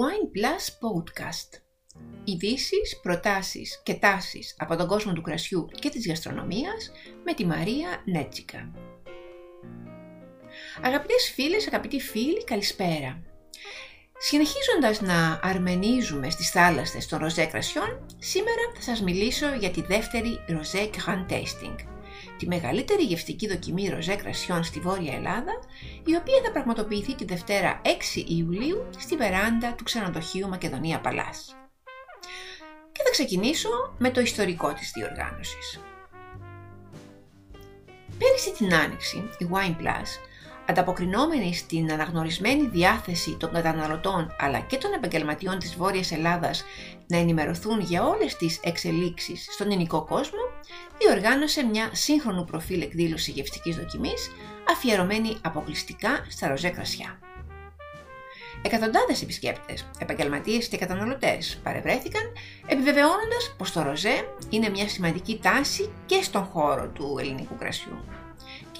Wine Plus Podcast. Ειδήσεις, προτάσεις και τάσεις από τον κόσμο του κρασιού και της γαστρονομίας με τη Μαρία Νέτσικα. Αγαπητές φίλες, αγαπητοί φίλοι, καλησπέρα. Συνεχίζοντας να αρμενίζουμε στις θάλασσες των ροζέ κρασιών, σήμερα θα σας μιλήσω για τη δεύτερη ροζέ Grand Tasting, τη μεγαλύτερη γευστική δοκιμή ροζέ κρασιών στη Βόρεια Ελλάδα, η οποία θα πραγματοποιηθεί τη Δευτέρα 6 Ιουλίου στη βεράντα του ξενοδοχείου Μακεδονία Παλάς. Και θα ξεκινήσω με το ιστορικό της διοργάνωσης. Πέρυσι την Άνοιξη, η Wine Plus ανταποκρινόμενοι στην αναγνωρισμένη διάθεση των καταναλωτών αλλά και των επαγγελματιών της Βόρειας Ελλάδας να ενημερωθούν για όλες τις εξελίξεις στον ελληνικό κόσμο, διοργάνωσε μια σύγχρονου προφίλ εκδήλωση γευστικής δοκιμής αφιερωμένη αποκλειστικά στα ροζέ κρασιά. Εκατοντάδες επισκέπτες, επαγγελματίες και καταναλωτές παρευρέθηκαν, επιβεβαιώνοντας πως το ροζέ είναι μια σημαντική τάση και στον χώρο του ελληνικού κρασιού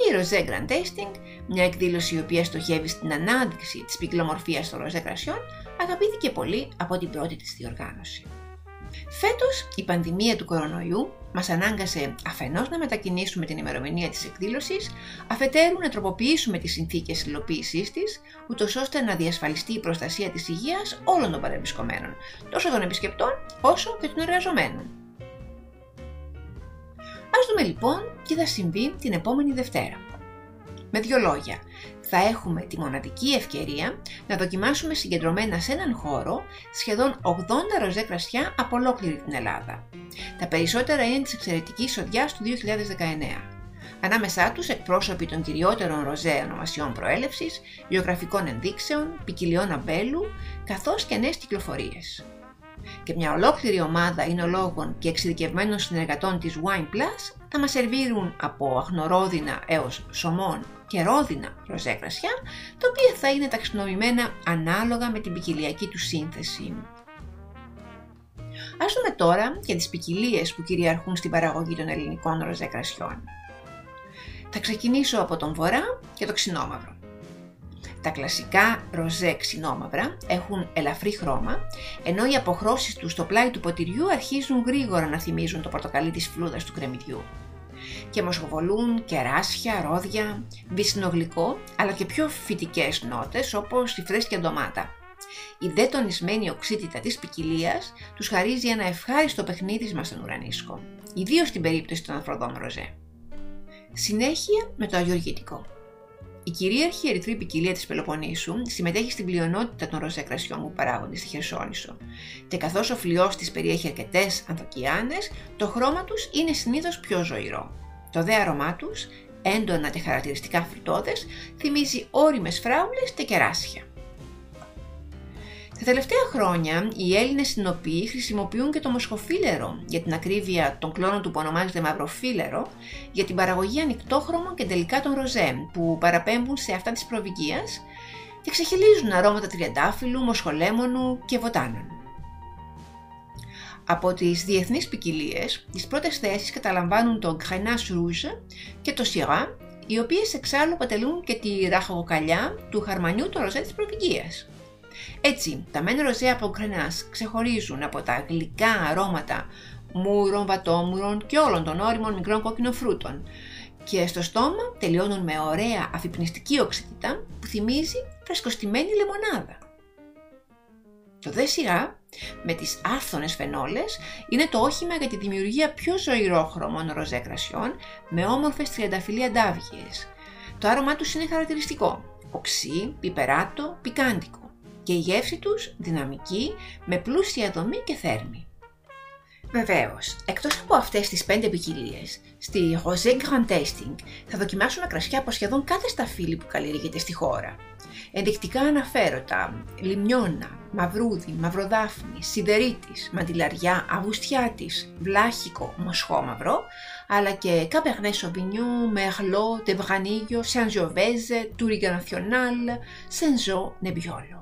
και η Rosé Grand Tasting, μια εκδήλωση η οποία στοχεύει στην ανάδειξη της πυκλομορφίας των ροζέ κρασιών, αγαπήθηκε πολύ από την πρώτη της διοργάνωση. Φέτος, η πανδημία του κορονοϊού μας ανάγκασε αφενός να μετακινήσουμε την ημερομηνία της εκδήλωσης, αφετέρου να τροποποιήσουμε τις συνθήκες υλοποίησής της, ούτως ώστε να διασφαλιστεί η προστασία της υγείας όλων των παρεμπισκομένων, τόσο των επισκεπτών όσο και των εργαζομένων. Ας δούμε λοιπόν τι θα συμβεί την επόμενη Δευτέρα. Με δύο λόγια, θα έχουμε τη μοναδική ευκαιρία να δοκιμάσουμε συγκεντρωμένα σε έναν χώρο σχεδόν 80 ροζέ κρασιά από ολόκληρη την Ελλάδα. Τα περισσότερα είναι της εξαιρετικής σοδιάς του 2019. Ανάμεσά τους εκπρόσωποι των κυριότερων ροζέ ονομασιών προέλευσης, γεωγραφικών ενδείξεων, ποικιλιών αμπέλου, καθώς και νέες κυκλοφορίες και μια ολόκληρη ομάδα εινολόγων και εξειδικευμένων συνεργατών της Wine Plus θα μας σερβίρουν από αχνορόδινα έως σωμών και ρόδινα ροζέ κρασιά, τα οποία θα είναι ταξινομημένα ανάλογα με την ποικιλιακή του σύνθεση. Ας δούμε τώρα και τις ποικιλίες που κυριαρχούν στην παραγωγή των ελληνικών ροζέ κρασιών. Θα ξεκινήσω από τον βορρά και το ξινόμαυρο. Τα κλασικά ροζέ ξινόμαυρα έχουν ελαφρύ χρώμα, ενώ οι αποχρώσεις τους στο πλάι του ποτηριού αρχίζουν γρήγορα να θυμίζουν το πορτοκαλί της φλούδας του κρεμμυδιού. Και μοσχοβολούν κεράσια, ρόδια, βυσσινό γλυκό, αλλά και πιο φυτικές νότες όπως η φρέσκια ντομάτα. Η δε τονισμένη οξύτητα της ποικιλίας τους χαρίζει ένα ευχάριστο παιχνίδισμα στον ουρανίσκο, ιδίως στην περίπτωση των αφροδών ροζέ. Συνέχεια με το αγιοργητικό. Η κυρίαρχη ερυθρή ποικιλία της Πελοποννήσου συμμετέχει στην πλειονότητα των ροζέ κρασιών που παράγονται στη Χερσόνησο και καθώς ο φλοιός της περιέχει αρκετές ανθοκιάνε, το χρώμα τους είναι συνήθως πιο ζωηρό. Το δε αρώμά τους, έντονα και χαρακτηριστικά φρουτόδες, θυμίζει όριμες φράουλες και κεράσια. Τα τελευταία χρόνια οι Έλληνες συνοποιοί χρησιμοποιούν και το μοσχοφίλερο για την ακρίβεια των κλώνων του που ονομάζεται μαυροφίλερο για την παραγωγή ανοιχτόχρωμων και τελικά των ροζέ που παραπέμπουν σε αυτά της προβυγγίας και ξεχυλίζουν αρώματα τριαντάφυλλου, μοσχολέμονου και βοτάνων. Από τις διεθνείς ποικιλίες, τις πρώτες θέσεις καταλαμβάνουν το Grenache Rouge και το Syrah, οι οποίες εξάλλου αποτελούν και τη ραχοκοκαλιά του χαρμανιού του ροζέ της προβυγγίας. Έτσι, τα μεν ροζέ από γκρενάς ξεχωρίζουν από τα γλυκά αρώματα μούρων, βατόμουρων και όλων των όριμων μικρών κόκκινων φρούτων και στο στόμα τελειώνουν με ωραία αφυπνιστική οξύτητα που θυμίζει φρεσκοστημένη λεμονάδα. Το δε σειρά με τις άρθονες φενόλες είναι το όχημα για τη δημιουργία πιο ζωηρόχρωμων ροζέ κρασιών με όμορφες τριανταφυλλοί αντάβγειες. Το άρωμά τους είναι χαρακτηριστικό, οξύ, πιπεράτο, πικάντικο και η γεύση τους δυναμική, με πλούσια δομή και θέρμη. Βεβαίως, εκτός από αυτές τις πέντε ποικιλίες, στη Rosé Grand Tasting θα δοκιμάσουμε κρασιά από σχεδόν κάθε σταφύλι που καλλιεργείται στη χώρα. Ενδεικτικά αναφέρω τα λιμιώνα, μαυρούδι, μαυροδάφνη, σιδερίτης, μαντιλαριά, αυγουστιάτης, βλάχικο, μοσχόμαυρο, αλλά και Cabernet Sauvignon, Merlot, Tempranillo, Sangiovese, Touriga Nacional, Senzo Nebbiolo.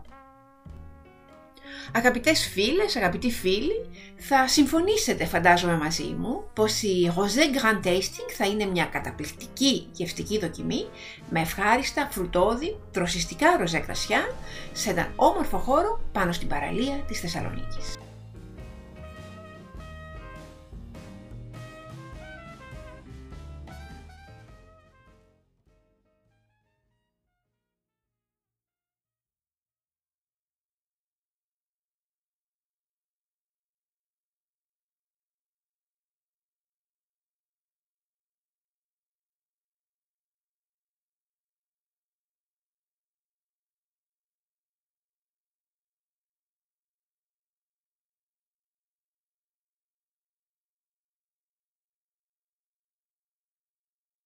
Αγαπητές φίλες, αγαπητοί φίλοι, θα συμφωνήσετε φαντάζομαι μαζί μου πως η Rosé Grand Tasting θα είναι μια καταπληκτική γευστική δοκιμή με ευχάριστα, φρουτόδη, δροσιστικά ροζέ κρασιά σε έναν όμορφο χώρο πάνω στην παραλία της Θεσσαλονίκης.